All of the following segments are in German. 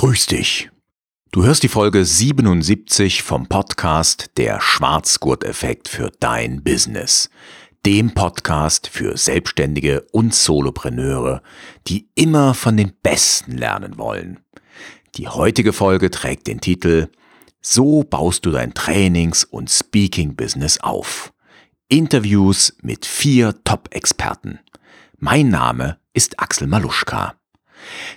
Grüß dich. Du hörst die Folge 77 vom Podcast Der Schwarzgurt-Effekt für dein Business. Dem Podcast für Selbstständige und Solopreneure, die immer von den Besten lernen wollen. Die heutige Folge trägt den Titel So baust du dein Trainings- und Speaking-Business auf. Interviews mit vier Top-Experten. Mein Name ist Axel Maluschka.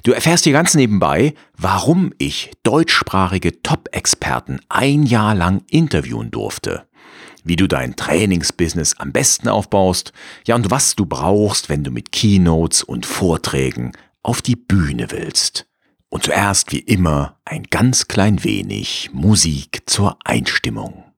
Du erfährst hier ganz nebenbei, warum ich deutschsprachige Top-Experten ein Jahr lang interviewen durfte. Wie du dein Trainingsbusiness am besten aufbaust, ja und was du brauchst, wenn du mit Keynotes und Vorträgen auf die Bühne willst. Und zuerst wie immer ein ganz klein wenig Musik zur Einstimmung.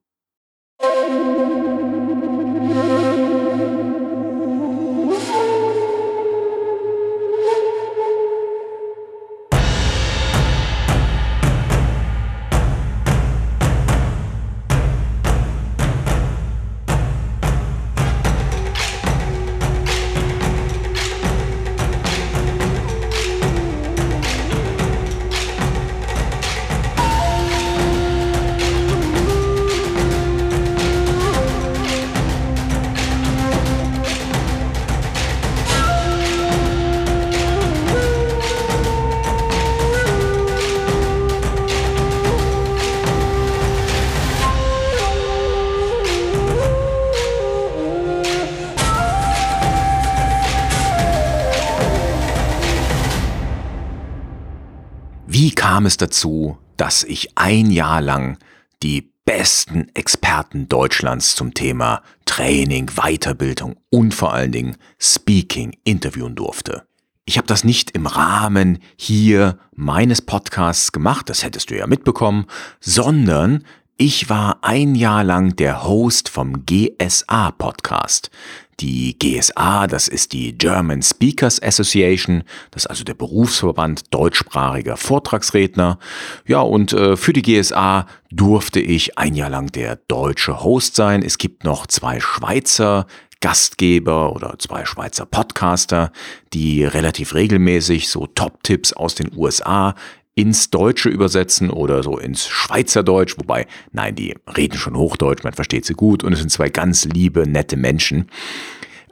Kam es dazu, dass ich ein Jahr lang die besten Experten Deutschlands zum Thema Training, Weiterbildung und vor allen Dingen Speaking interviewen durfte? Ich habe das nicht im Rahmen hier meines Podcasts gemacht, das hättest du ja mitbekommen, sondern ich war ein Jahr lang der Host vom GSA Podcast. Die GSA, das ist die German Speakers Association, das ist also der Berufsverband deutschsprachiger Vortragsredner. Ja, und äh, für die GSA durfte ich ein Jahr lang der deutsche Host sein. Es gibt noch zwei Schweizer Gastgeber oder zwei Schweizer Podcaster, die relativ regelmäßig so Top-Tipps aus den USA ins Deutsche übersetzen oder so ins Schweizerdeutsch, wobei, nein, die reden schon Hochdeutsch, man versteht sie gut und es sind zwei ganz liebe, nette Menschen.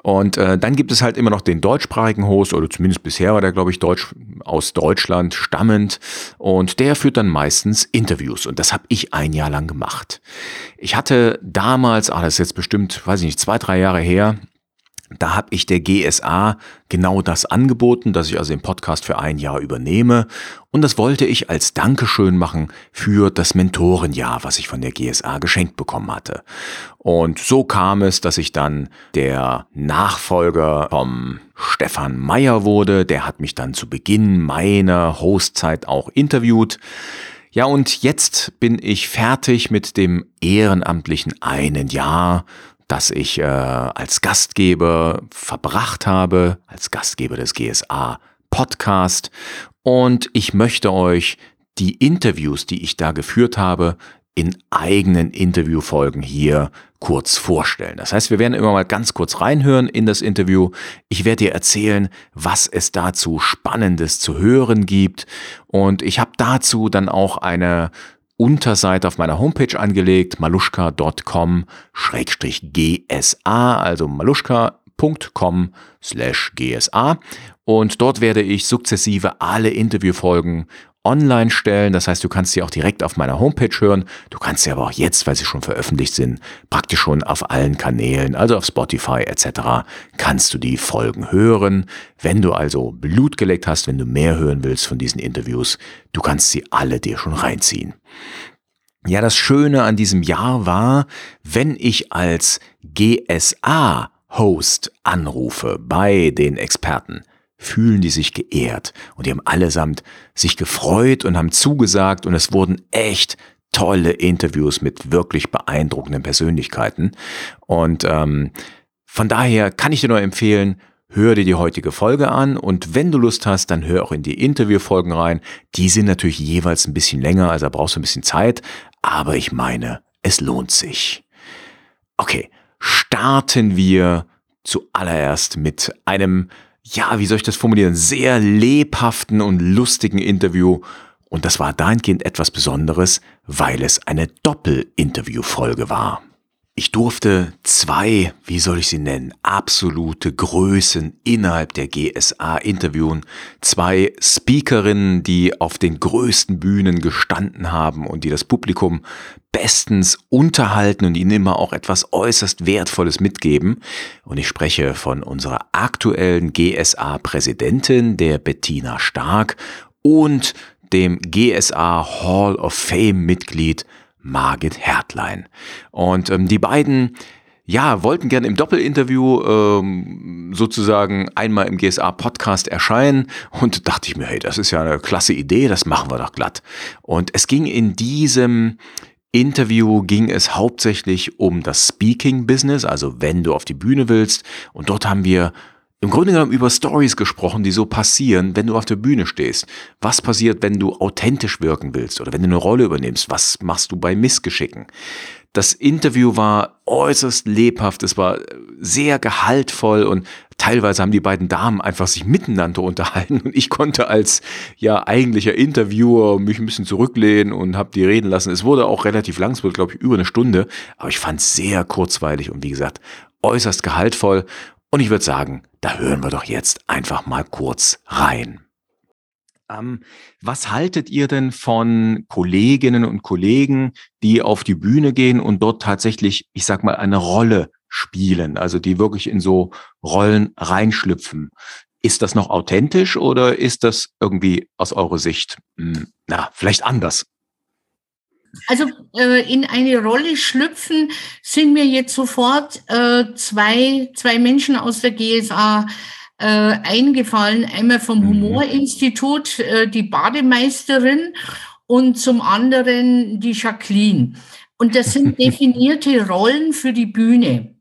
Und äh, dann gibt es halt immer noch den deutschsprachigen Host, oder zumindest bisher war der, glaube ich, Deutsch, aus Deutschland stammend. Und der führt dann meistens Interviews. Und das habe ich ein Jahr lang gemacht. Ich hatte damals, ah, das ist jetzt bestimmt, weiß ich nicht, zwei, drei Jahre her, da habe ich der GSA genau das angeboten, dass ich also den Podcast für ein Jahr übernehme. Und das wollte ich als Dankeschön machen für das Mentorenjahr, was ich von der GSA geschenkt bekommen hatte. Und so kam es, dass ich dann der Nachfolger vom Stefan Meyer wurde. Der hat mich dann zu Beginn meiner Hostzeit auch interviewt. Ja, und jetzt bin ich fertig mit dem ehrenamtlichen einen Jahr das ich äh, als Gastgeber verbracht habe, als Gastgeber des GSA Podcast. Und ich möchte euch die Interviews, die ich da geführt habe, in eigenen Interviewfolgen hier kurz vorstellen. Das heißt, wir werden immer mal ganz kurz reinhören in das Interview. Ich werde dir erzählen, was es dazu Spannendes zu hören gibt. Und ich habe dazu dann auch eine Unterseite auf meiner Homepage angelegt, maluschka.com-gsa, also maluschka.com slash gsa. Und dort werde ich sukzessive alle Interviewfolgen online stellen. Das heißt, du kannst sie auch direkt auf meiner Homepage hören. Du kannst sie aber auch jetzt, weil sie schon veröffentlicht sind, praktisch schon auf allen Kanälen, also auf Spotify etc., kannst du die Folgen hören. Wenn du also Blut geleckt hast, wenn du mehr hören willst von diesen Interviews, du kannst sie alle dir schon reinziehen. Ja, das Schöne an diesem Jahr war, wenn ich als GSA-Host anrufe bei den Experten, fühlen die sich geehrt und die haben allesamt sich gefreut und haben zugesagt und es wurden echt tolle Interviews mit wirklich beeindruckenden Persönlichkeiten. Und ähm, von daher kann ich dir nur empfehlen, hör dir die heutige Folge an und wenn du Lust hast, dann hör auch in die Interviewfolgen rein. Die sind natürlich jeweils ein bisschen länger, also da brauchst du ein bisschen Zeit, aber ich meine, es lohnt sich. Okay, starten wir zuallererst mit einem ja, wie soll ich das formulieren, sehr lebhaften und lustigen Interview. Und das war dahingehend etwas Besonderes, weil es eine Doppelinterviewfolge war. Ich durfte zwei, wie soll ich sie nennen, absolute Größen innerhalb der GSA interviewen. Zwei Speakerinnen, die auf den größten Bühnen gestanden haben und die das Publikum bestens unterhalten und ihnen immer auch etwas äußerst Wertvolles mitgeben. Und ich spreche von unserer aktuellen GSA-Präsidentin, der Bettina Stark, und dem GSA Hall of Fame-Mitglied Margit Hertlein. Und ähm, die beiden ja, wollten gerne im Doppelinterview ähm, sozusagen einmal im GSA-Podcast erscheinen und dachte ich mir, hey, das ist ja eine klasse Idee, das machen wir doch glatt. Und es ging in diesem Interview ging es hauptsächlich um das Speaking-Business, also wenn du auf die Bühne willst. Und dort haben wir im Grunde genommen über Stories gesprochen, die so passieren, wenn du auf der Bühne stehst. Was passiert, wenn du authentisch wirken willst oder wenn du eine Rolle übernimmst? Was machst du bei Missgeschicken? Das Interview war äußerst lebhaft, es war sehr gehaltvoll und teilweise haben die beiden Damen einfach sich miteinander unterhalten und ich konnte als ja eigentlicher Interviewer mich ein bisschen zurücklehnen und habe die reden lassen. Es wurde auch relativ lang, es wurde glaube ich über eine Stunde, aber ich fand es sehr kurzweilig und wie gesagt äußerst gehaltvoll und ich würde sagen, da hören wir doch jetzt einfach mal kurz rein. Ähm, was haltet ihr denn von Kolleginnen und Kollegen, die auf die Bühne gehen und dort tatsächlich, ich sag mal, eine Rolle spielen, also die wirklich in so Rollen reinschlüpfen? Ist das noch authentisch oder ist das irgendwie aus eurer Sicht, mh, hm, na, vielleicht anders? Also äh, in eine Rolle schlüpfen sind mir jetzt sofort äh, zwei, zwei Menschen aus der GSA äh, eingefallen. Einmal vom mhm. Humorinstitut, äh, die Bademeisterin und zum anderen die Jacqueline. Und das sind definierte Rollen für die Bühne.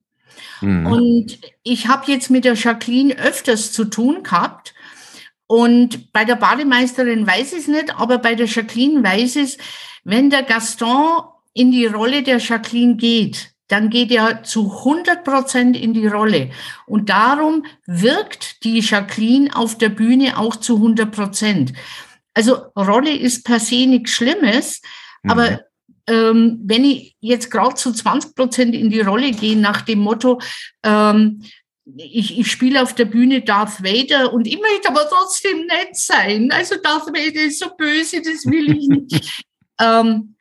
Mhm. Und ich habe jetzt mit der Jacqueline öfters zu tun gehabt. Und bei der Bademeisterin weiß ich es nicht, aber bei der Jacqueline weiß ich es, wenn der Gaston in die Rolle der Jacqueline geht, dann geht er zu 100 Prozent in die Rolle. Und darum wirkt die Jacqueline auf der Bühne auch zu 100 Prozent. Also Rolle ist per se nichts Schlimmes, mhm. aber ähm, wenn ich jetzt gerade zu 20 Prozent in die Rolle gehe nach dem Motto, ähm, ich, ich spiele auf der Bühne Darth Vader und ich möchte aber trotzdem nett sein. Also Darth Vader ist so böse, das will ich nicht. ähm,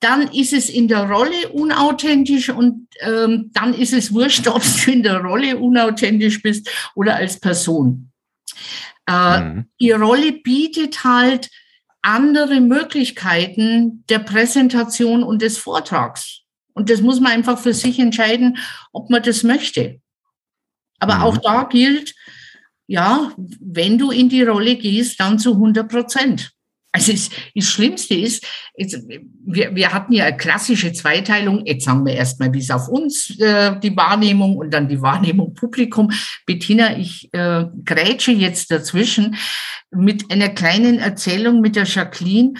dann ist es in der Rolle unauthentisch und ähm, dann ist es wurscht, ob du in der Rolle unauthentisch bist oder als Person. Äh, mhm. Die Rolle bietet halt andere Möglichkeiten der Präsentation und des Vortrags. Und das muss man einfach für sich entscheiden, ob man das möchte. Aber mhm. auch da gilt, ja, wenn du in die Rolle gehst, dann zu 100 Prozent. Also es, das Schlimmste ist, jetzt, wir, wir hatten ja eine klassische Zweiteilung. Jetzt sagen wir erstmal bis auf uns äh, die Wahrnehmung und dann die Wahrnehmung Publikum. Bettina, ich äh, grätsche jetzt dazwischen mit einer kleinen Erzählung mit der Jacqueline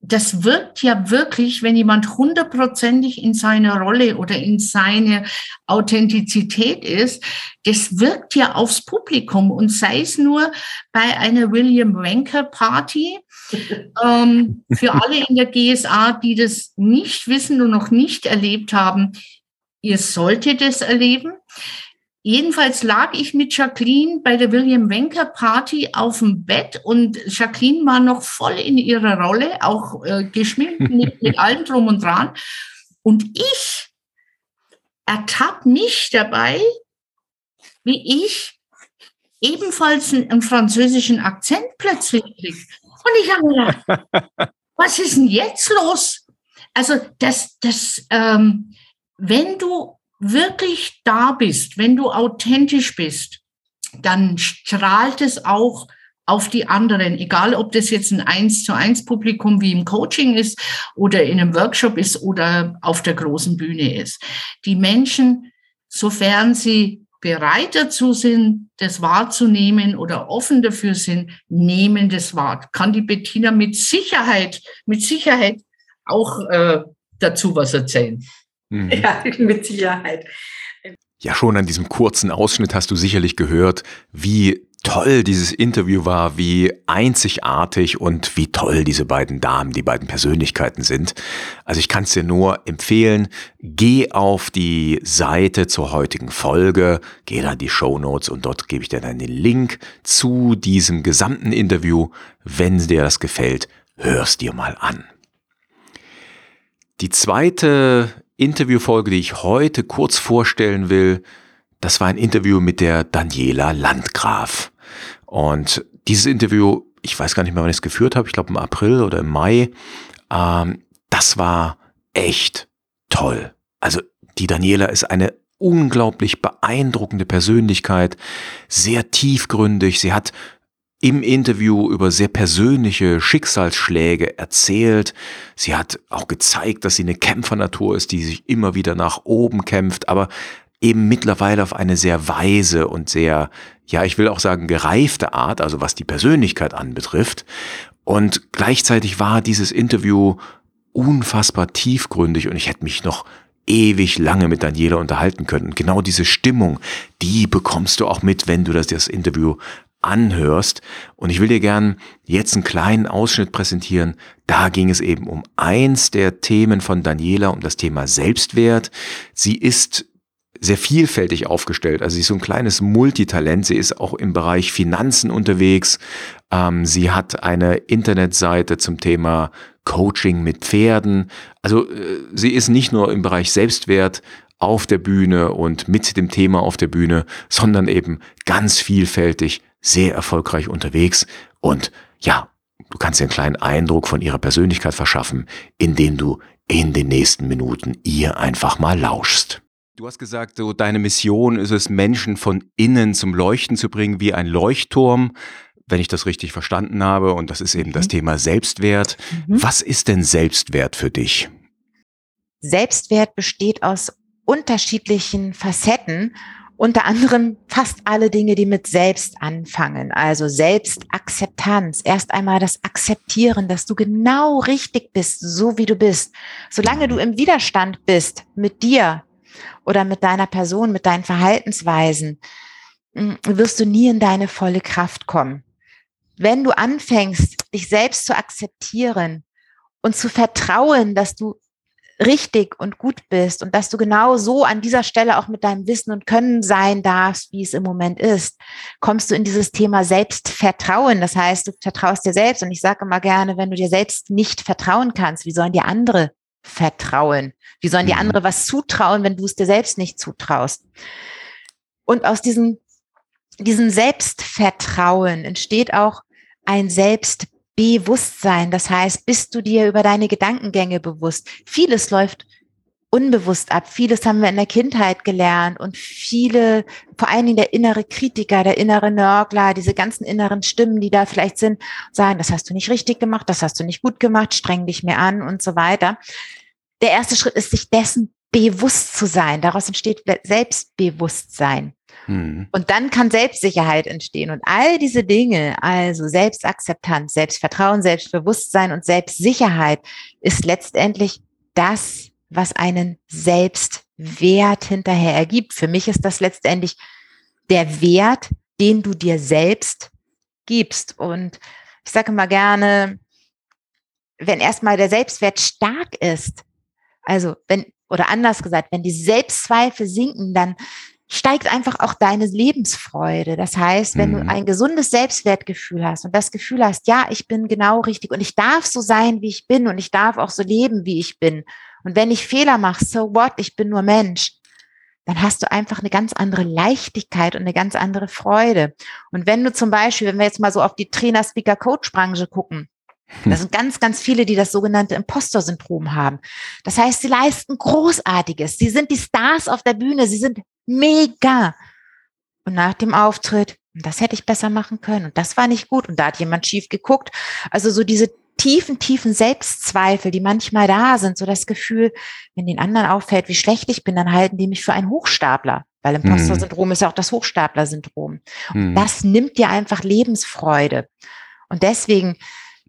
das wirkt ja wirklich, wenn jemand hundertprozentig in seiner Rolle oder in seine Authentizität ist, das wirkt ja aufs Publikum und sei es nur bei einer William Wanker Party. ähm, für alle in der GSA, die das nicht wissen und noch nicht erlebt haben, ihr solltet es erleben. Jedenfalls lag ich mit Jacqueline bei der William Wenker Party auf dem Bett und Jacqueline war noch voll in ihrer Rolle, auch äh, geschminkt mit, mit allem drum und dran. Und ich ertappe mich dabei, wie ich ebenfalls einen französischen Akzent plötzlich kriege. Und ich habe gedacht, was ist denn jetzt los? Also das, das, ähm, wenn du wirklich da bist, wenn du authentisch bist, dann strahlt es auch auf die anderen, egal ob das jetzt ein eins zu eins Publikum wie im Coaching ist oder in einem Workshop ist oder auf der großen Bühne ist. Die Menschen, sofern sie bereit dazu sind, das wahrzunehmen oder offen dafür sind, nehmen das wahr. Kann die Bettina mit Sicherheit, mit Sicherheit auch äh, dazu was erzählen. Mhm. Ja, mit Sicherheit. Ja, schon an diesem kurzen Ausschnitt hast du sicherlich gehört, wie toll dieses Interview war, wie einzigartig und wie toll diese beiden Damen, die beiden Persönlichkeiten sind. Also ich kann es dir nur empfehlen, geh auf die Seite zur heutigen Folge, geh da in die Show Notes und dort gebe ich dir dann den Link zu diesem gesamten Interview. Wenn dir das gefällt, hör's dir mal an. Die zweite Interviewfolge, die ich heute kurz vorstellen will, das war ein Interview mit der Daniela Landgraf. Und dieses Interview, ich weiß gar nicht mehr, wann ich es geführt habe, ich glaube im April oder im Mai, ähm, das war echt toll. Also die Daniela ist eine unglaublich beeindruckende Persönlichkeit, sehr tiefgründig. Sie hat im Interview über sehr persönliche Schicksalsschläge erzählt. Sie hat auch gezeigt, dass sie eine Kämpfernatur ist, die sich immer wieder nach oben kämpft, aber eben mittlerweile auf eine sehr weise und sehr, ja, ich will auch sagen, gereifte Art, also was die Persönlichkeit anbetrifft. Und gleichzeitig war dieses Interview unfassbar tiefgründig und ich hätte mich noch ewig lange mit Daniela unterhalten können. Genau diese Stimmung, die bekommst du auch mit, wenn du das, das Interview anhörst. Und ich will dir gern jetzt einen kleinen Ausschnitt präsentieren. Da ging es eben um eins der Themen von Daniela, um das Thema Selbstwert. Sie ist sehr vielfältig aufgestellt. Also sie ist so ein kleines Multitalent. Sie ist auch im Bereich Finanzen unterwegs. Ähm, sie hat eine Internetseite zum Thema Coaching mit Pferden. Also äh, sie ist nicht nur im Bereich Selbstwert auf der Bühne und mit dem Thema auf der Bühne, sondern eben ganz vielfältig, sehr erfolgreich unterwegs. Und ja, du kannst dir einen kleinen Eindruck von ihrer Persönlichkeit verschaffen, indem du in den nächsten Minuten ihr einfach mal lauschst. Du hast gesagt, so deine Mission ist es, Menschen von innen zum Leuchten zu bringen, wie ein Leuchtturm, wenn ich das richtig verstanden habe. Und das ist eben das mhm. Thema Selbstwert. Mhm. Was ist denn Selbstwert für dich? Selbstwert besteht aus unterschiedlichen Facetten, unter anderem fast alle Dinge, die mit Selbst anfangen. Also Selbstakzeptanz. Erst einmal das Akzeptieren, dass du genau richtig bist, so wie du bist. Solange du im Widerstand bist mit dir, oder mit deiner Person, mit deinen Verhaltensweisen, mm, wirst du nie in deine volle Kraft kommen. Wenn du anfängst, dich selbst zu akzeptieren und zu vertrauen, dass du richtig und gut bist und dass du genau so an dieser Stelle auch mit deinem Wissen und Können sein darfst, wie es im Moment ist, kommst du in dieses Thema Selbstvertrauen. Das heißt, du vertraust dir selbst. Und ich sage immer gerne, wenn du dir selbst nicht vertrauen kannst, wie sollen dir andere vertrauen? Wie sollen die mhm. andere was zutrauen, wenn du es dir selbst nicht zutraust? Und aus diesem, diesem Selbstvertrauen entsteht auch ein Selbstbewusstsein. Das heißt, bist du dir über deine Gedankengänge bewusst? Vieles läuft unbewusst ab. Vieles haben wir in der Kindheit gelernt und viele, vor allen Dingen der innere Kritiker, der innere Nörgler, diese ganzen inneren Stimmen, die da vielleicht sind, sagen, das hast du nicht richtig gemacht, das hast du nicht gut gemacht, streng dich mehr an und so weiter der erste Schritt ist, sich dessen bewusst zu sein. Daraus entsteht Selbstbewusstsein. Mhm. Und dann kann Selbstsicherheit entstehen. Und all diese Dinge, also Selbstakzeptanz, Selbstvertrauen, Selbstbewusstsein und Selbstsicherheit, ist letztendlich das, was einen Selbstwert hinterher ergibt. Für mich ist das letztendlich der Wert, den du dir selbst gibst. Und ich sage immer gerne, wenn erstmal der Selbstwert stark ist, also wenn, oder anders gesagt, wenn die Selbstzweifel sinken, dann steigt einfach auch deine Lebensfreude. Das heißt, wenn mhm. du ein gesundes Selbstwertgefühl hast und das Gefühl hast, ja, ich bin genau richtig und ich darf so sein, wie ich bin und ich darf auch so leben, wie ich bin. Und wenn ich Fehler mache, so what, ich bin nur Mensch, dann hast du einfach eine ganz andere Leichtigkeit und eine ganz andere Freude. Und wenn du zum Beispiel, wenn wir jetzt mal so auf die Trainer, Speaker, Coach-Branche gucken, das sind ganz, ganz viele, die das sogenannte Imposter-Syndrom haben. Das heißt, sie leisten Großartiges. Sie sind die Stars auf der Bühne. Sie sind mega. Und nach dem Auftritt, das hätte ich besser machen können. Und das war nicht gut. Und da hat jemand schief geguckt. Also so diese tiefen, tiefen Selbstzweifel, die manchmal da sind, so das Gefühl, wenn den anderen auffällt, wie schlecht ich bin, dann halten die mich für einen Hochstapler. Weil Imposter-Syndrom mhm. ist ja auch das Hochstapler-Syndrom. Mhm. Das nimmt dir einfach Lebensfreude. Und deswegen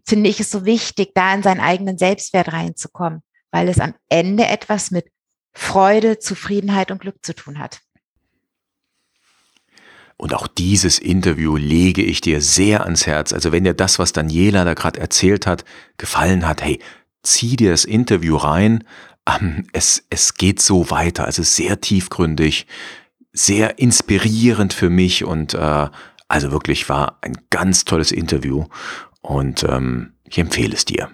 finde ich es so wichtig, da in seinen eigenen Selbstwert reinzukommen, weil es am Ende etwas mit Freude, Zufriedenheit und Glück zu tun hat. Und auch dieses Interview lege ich dir sehr ans Herz. Also wenn dir das, was Daniela da gerade erzählt hat, gefallen hat, hey, zieh dir das Interview rein. Ähm, es, es geht so weiter. Also sehr tiefgründig, sehr inspirierend für mich und äh, also wirklich war ein ganz tolles Interview und ähm, ich empfehle es dir.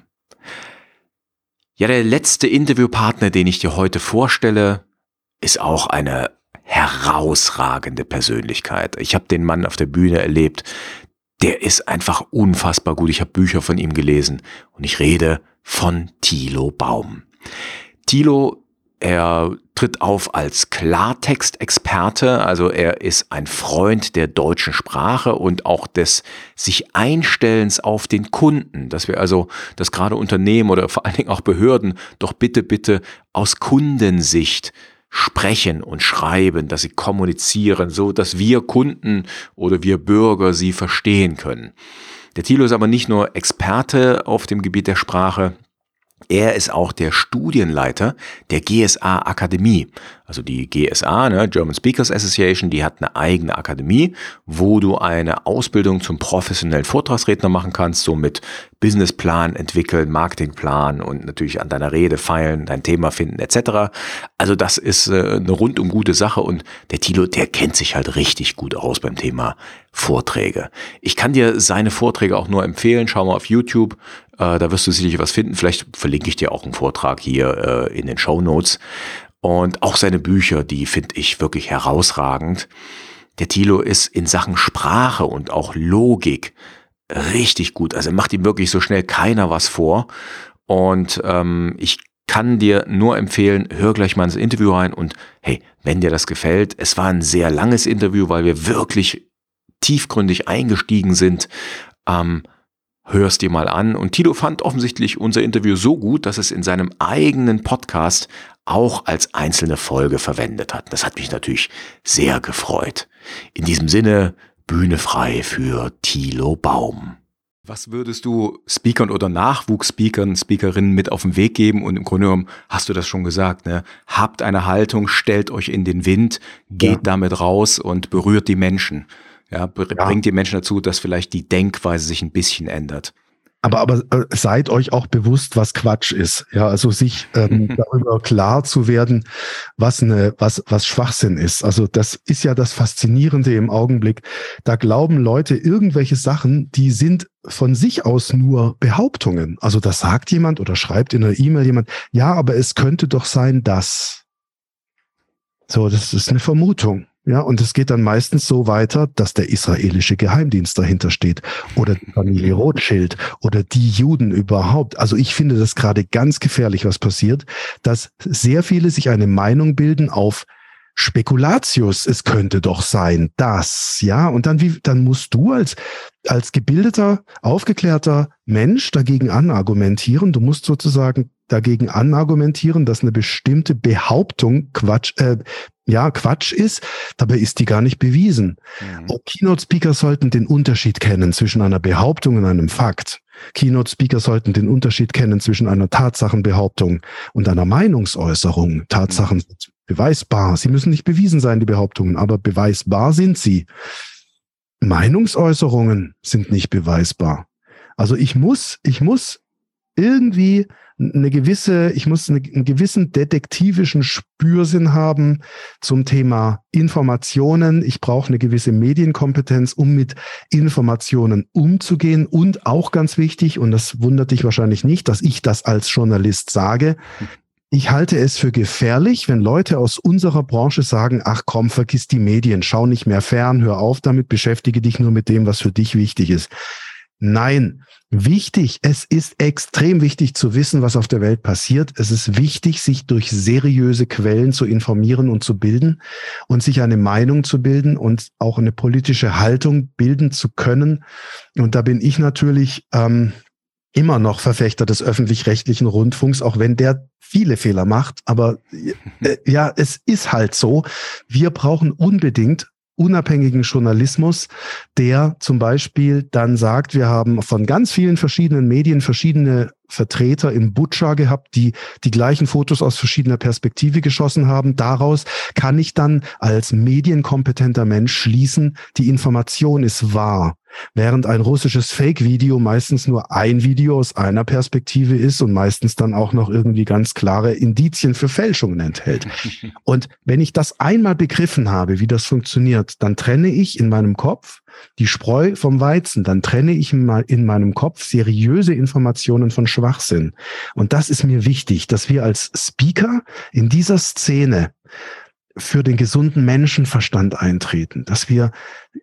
Ja, der letzte Interviewpartner, den ich dir heute vorstelle, ist auch eine herausragende Persönlichkeit. Ich habe den Mann auf der Bühne erlebt. Der ist einfach unfassbar gut. Ich habe Bücher von ihm gelesen und ich rede von Thilo Baum. Thilo er tritt auf als Klartextexperte, also er ist ein Freund der deutschen Sprache und auch des sich Einstellens auf den Kunden, dass wir also, dass gerade Unternehmen oder vor allen Dingen auch Behörden doch bitte, bitte aus Kundensicht sprechen und schreiben, dass sie kommunizieren, so dass wir Kunden oder wir Bürger sie verstehen können. Der Thilo ist aber nicht nur Experte auf dem Gebiet der Sprache, er ist auch der Studienleiter der GSA Akademie. Also die GSA, ne, German Speakers Association, die hat eine eigene Akademie, wo du eine Ausbildung zum professionellen Vortragsredner machen kannst, so mit Businessplan entwickeln, Marketingplan und natürlich an deiner Rede feilen, dein Thema finden etc. Also das ist äh, eine rundum gute Sache und der Tilo, der kennt sich halt richtig gut aus beim Thema Vorträge. Ich kann dir seine Vorträge auch nur empfehlen. Schau mal auf YouTube, äh, da wirst du sicherlich was finden. Vielleicht verlinke ich dir auch einen Vortrag hier äh, in den Show Notes. Und auch seine Bücher, die finde ich wirklich herausragend. Der Thilo ist in Sachen Sprache und auch Logik richtig gut. Also macht ihm wirklich so schnell keiner was vor. Und ähm, ich kann dir nur empfehlen, hör gleich mal ins Interview rein und hey, wenn dir das gefällt, es war ein sehr langes Interview, weil wir wirklich tiefgründig eingestiegen sind. Ähm, hörst dir mal an. Und Tito fand offensichtlich unser Interview so gut, dass es in seinem eigenen Podcast auch als einzelne Folge verwendet hat. Das hat mich natürlich sehr gefreut. In diesem Sinne, Bühne frei für Thilo Baum. Was würdest du Speakern oder Nachwuchsspeakern, Speakerinnen mit auf den Weg geben? Und im Grunde genommen hast du das schon gesagt, ne? Habt eine Haltung, stellt euch in den Wind, geht ja. damit raus und berührt die Menschen. Ja, bringt die Menschen dazu, dass vielleicht die Denkweise sich ein bisschen ändert. Aber, aber äh, seid euch auch bewusst, was Quatsch ist. Ja, also sich ähm, darüber klar zu werden, was eine, was, was Schwachsinn ist. Also das ist ja das Faszinierende im Augenblick. Da glauben Leute irgendwelche Sachen, die sind von sich aus nur Behauptungen. Also da sagt jemand oder schreibt in einer E-Mail jemand, ja, aber es könnte doch sein, dass. So, das ist eine Vermutung. Ja, und es geht dann meistens so weiter, dass der israelische Geheimdienst dahinter steht oder die Familie Rothschild oder die Juden überhaupt. Also ich finde das gerade ganz gefährlich, was passiert, dass sehr viele sich eine Meinung bilden auf Spekulatius, es könnte doch sein, das, ja, und dann wie, dann musst du als, als gebildeter, aufgeklärter Mensch dagegen anargumentieren. Du musst sozusagen dagegen anargumentieren, dass eine bestimmte Behauptung Quatsch, äh, ja, Quatsch ist, dabei ist die gar nicht bewiesen. Mhm. Auch Keynote-Speaker sollten den Unterschied kennen zwischen einer Behauptung und einem Fakt. Keynote-Speaker sollten den Unterschied kennen zwischen einer Tatsachenbehauptung und einer Meinungsäußerung. Tatsachen sind beweisbar. Sie müssen nicht bewiesen sein, die Behauptungen, aber beweisbar sind sie. Meinungsäußerungen sind nicht beweisbar. Also ich muss, ich muss irgendwie eine gewisse, ich muss eine, einen gewissen detektivischen Spürsinn haben zum Thema Informationen. Ich brauche eine gewisse Medienkompetenz, um mit Informationen umzugehen. Und auch ganz wichtig, und das wundert dich wahrscheinlich nicht, dass ich das als Journalist sage, ich halte es für gefährlich, wenn Leute aus unserer Branche sagen, ach komm, vergiss die Medien, schau nicht mehr fern, hör auf damit, beschäftige dich nur mit dem, was für dich wichtig ist. Nein, wichtig, es ist extrem wichtig zu wissen, was auf der Welt passiert. Es ist wichtig, sich durch seriöse Quellen zu informieren und zu bilden und sich eine Meinung zu bilden und auch eine politische Haltung bilden zu können. Und da bin ich natürlich ähm, immer noch Verfechter des öffentlich-rechtlichen Rundfunks, auch wenn der viele Fehler macht. Aber äh, ja, es ist halt so. Wir brauchen unbedingt unabhängigen Journalismus, der zum Beispiel dann sagt, wir haben von ganz vielen verschiedenen Medien verschiedene Vertreter in Butscha gehabt, die die gleichen Fotos aus verschiedener Perspektive geschossen haben. Daraus kann ich dann als medienkompetenter Mensch schließen, die Information ist wahr. Während ein russisches Fake-Video meistens nur ein Video aus einer Perspektive ist und meistens dann auch noch irgendwie ganz klare Indizien für Fälschungen enthält. Und wenn ich das einmal begriffen habe, wie das funktioniert, dann trenne ich in meinem Kopf die Spreu vom Weizen, dann trenne ich mal in meinem Kopf seriöse Informationen von Schwachsinn. Und das ist mir wichtig, dass wir als Speaker in dieser Szene für den gesunden Menschenverstand eintreten, dass wir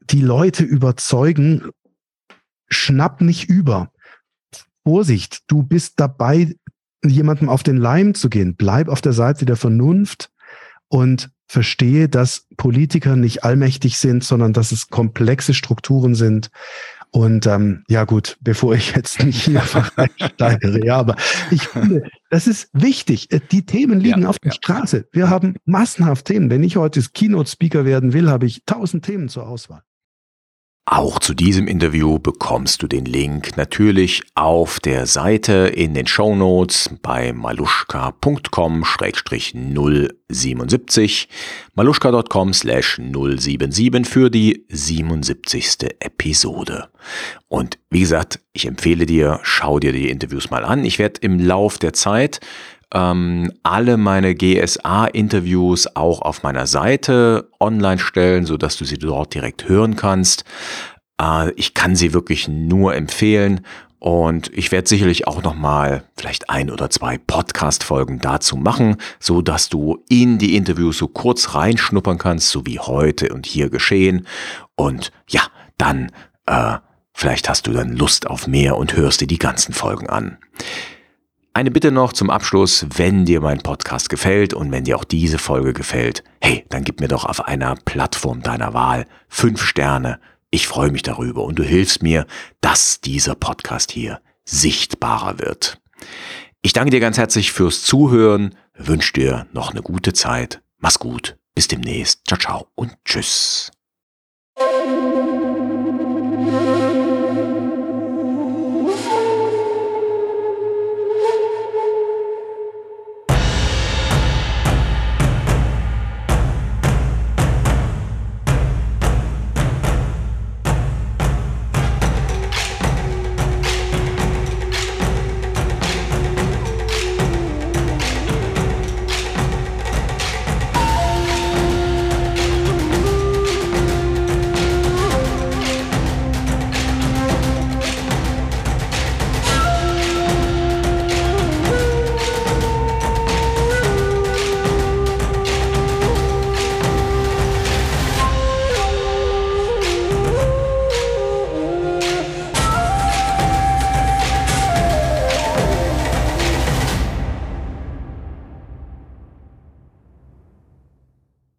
die Leute überzeugen, schnapp nicht über. Vorsicht, du bist dabei, jemandem auf den Leim zu gehen. Bleib auf der Seite der Vernunft und verstehe, dass Politiker nicht allmächtig sind, sondern dass es komplexe Strukturen sind. Und ähm, ja gut, bevor ich jetzt nicht mehrfach einsteigere, ja, aber ich finde, das ist wichtig. Äh, die Themen liegen ja, auf der ja. Straße. Wir haben massenhaft Themen. Wenn ich heute Keynote-Speaker werden will, habe ich tausend Themen zur Auswahl. Auch zu diesem Interview bekommst du den Link natürlich auf der Seite in den Show Notes bei maluschka.com-077, maluschka.com/077 für die 77. Episode. Und wie gesagt, ich empfehle dir, schau dir die Interviews mal an. Ich werde im Lauf der Zeit ähm, alle meine GSA-Interviews auch auf meiner Seite online stellen, so dass du sie dort direkt hören kannst. Äh, ich kann sie wirklich nur empfehlen und ich werde sicherlich auch noch mal vielleicht ein oder zwei Podcast-Folgen dazu machen, so dass du in die Interviews so kurz reinschnuppern kannst, so wie heute und hier geschehen. Und ja, dann äh, vielleicht hast du dann Lust auf mehr und hörst dir die ganzen Folgen an. Eine Bitte noch zum Abschluss, wenn dir mein Podcast gefällt und wenn dir auch diese Folge gefällt, hey, dann gib mir doch auf einer Plattform deiner Wahl fünf Sterne. Ich freue mich darüber und du hilfst mir, dass dieser Podcast hier sichtbarer wird. Ich danke dir ganz herzlich fürs Zuhören, wünsche dir noch eine gute Zeit. Mach's gut, bis demnächst. Ciao, ciao und tschüss.